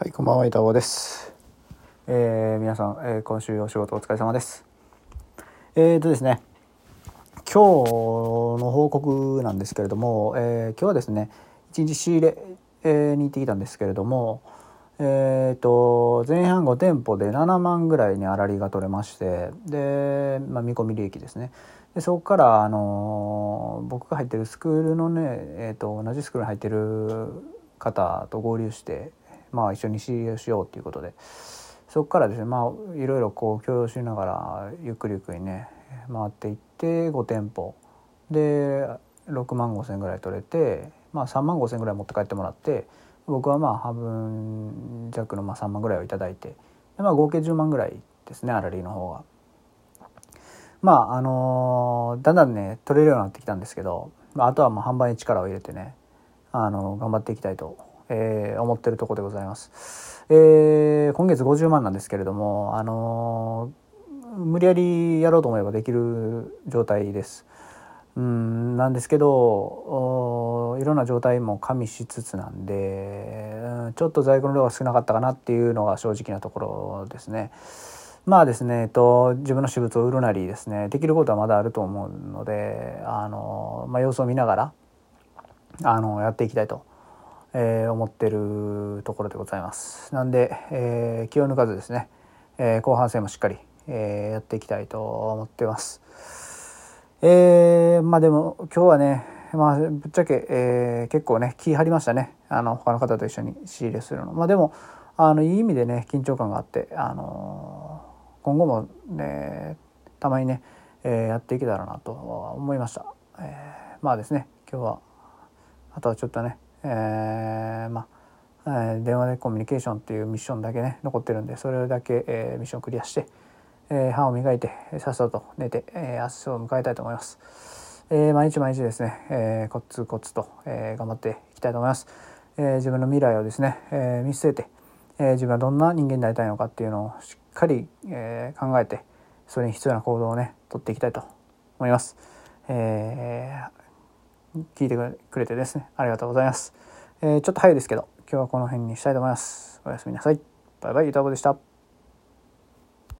はい、こんばんは、板尾です。えー皆さん、えー今週お仕事お疲れ様です。えーとですね、今日の報告なんですけれども、えー今日はですね、一日仕入れ、えーに行ってきたんですけれども、えーと前半5店舗で7万ぐらいに粗利が取れましてで、まあ、見込み利益ですねでそこから、あのー僕が入ってるスクールのね、えー、と同じスクールに入ってる方と合流して、まあ、一緒に仕入れしようということでそこからですねまあいろいろこう共有しながらゆっくりゆっくりね回っていって5店舗で6万5千ぐらい取れて、まあ、3万5千ぐらい持って帰ってもらって僕はまあ半分弱のまあ3万ぐらいをいただいてで、まあ、合計10万ぐらいですね粗利の方が。まああのだんだんね取れるようになってきたんですけど、まあ、あとはもう販売に力を入れてねあの頑張っていきたいと、えー思ってるとこでございます。えー今月50万なんですけれども、あの無理やりやろうと思えばできる状態です。うんなんですけどいろんな状態も加味しつつなんでちょっと在庫の量が少なかったかなっていうのが正直なところですね。まあですね、えっと、自分の私物を売るなりですねできることはまだあると思うのであの、まあ、様子を見ながらあのやっていきたいと、えー思ってるところでございます。なんで、えー気を抜かずですね、えー後半戦もしっかり、えーやっていきたいと思ってます。えーまあでも今日はね、まあ、ぶっちゃけ、えー結構ね気張りましたねあの他の方と一緒に仕入れするの。まあでもあのいい意味でね緊張感があって、あのー今後もねたまにね、えーやっていけたらなと思いました。えーまあですね今日はあとはちょっとね、えーまあ、え電話でコミュニケーションっていうミッションだけね残ってるんでそれだけ、えーミッションクリアして、えー歯を磨いてさっさと寝て、えー明日を迎えたいと思います。えー毎日毎日ですね、えーコツコツと、えー頑張っていきたいと思います。えー自分の未来をですね、えー見据えて、えー自分はどんな人間になりたいのかっていうのをしっかり、えー考えてそれに必要な行動をね取っていきたいと思います。えー聞いてくれてですね。ありがとうございます、えーちょっと早いですけど今日はこの辺にしたいと思います。おやすみなさい。バイバイゆたぼでした。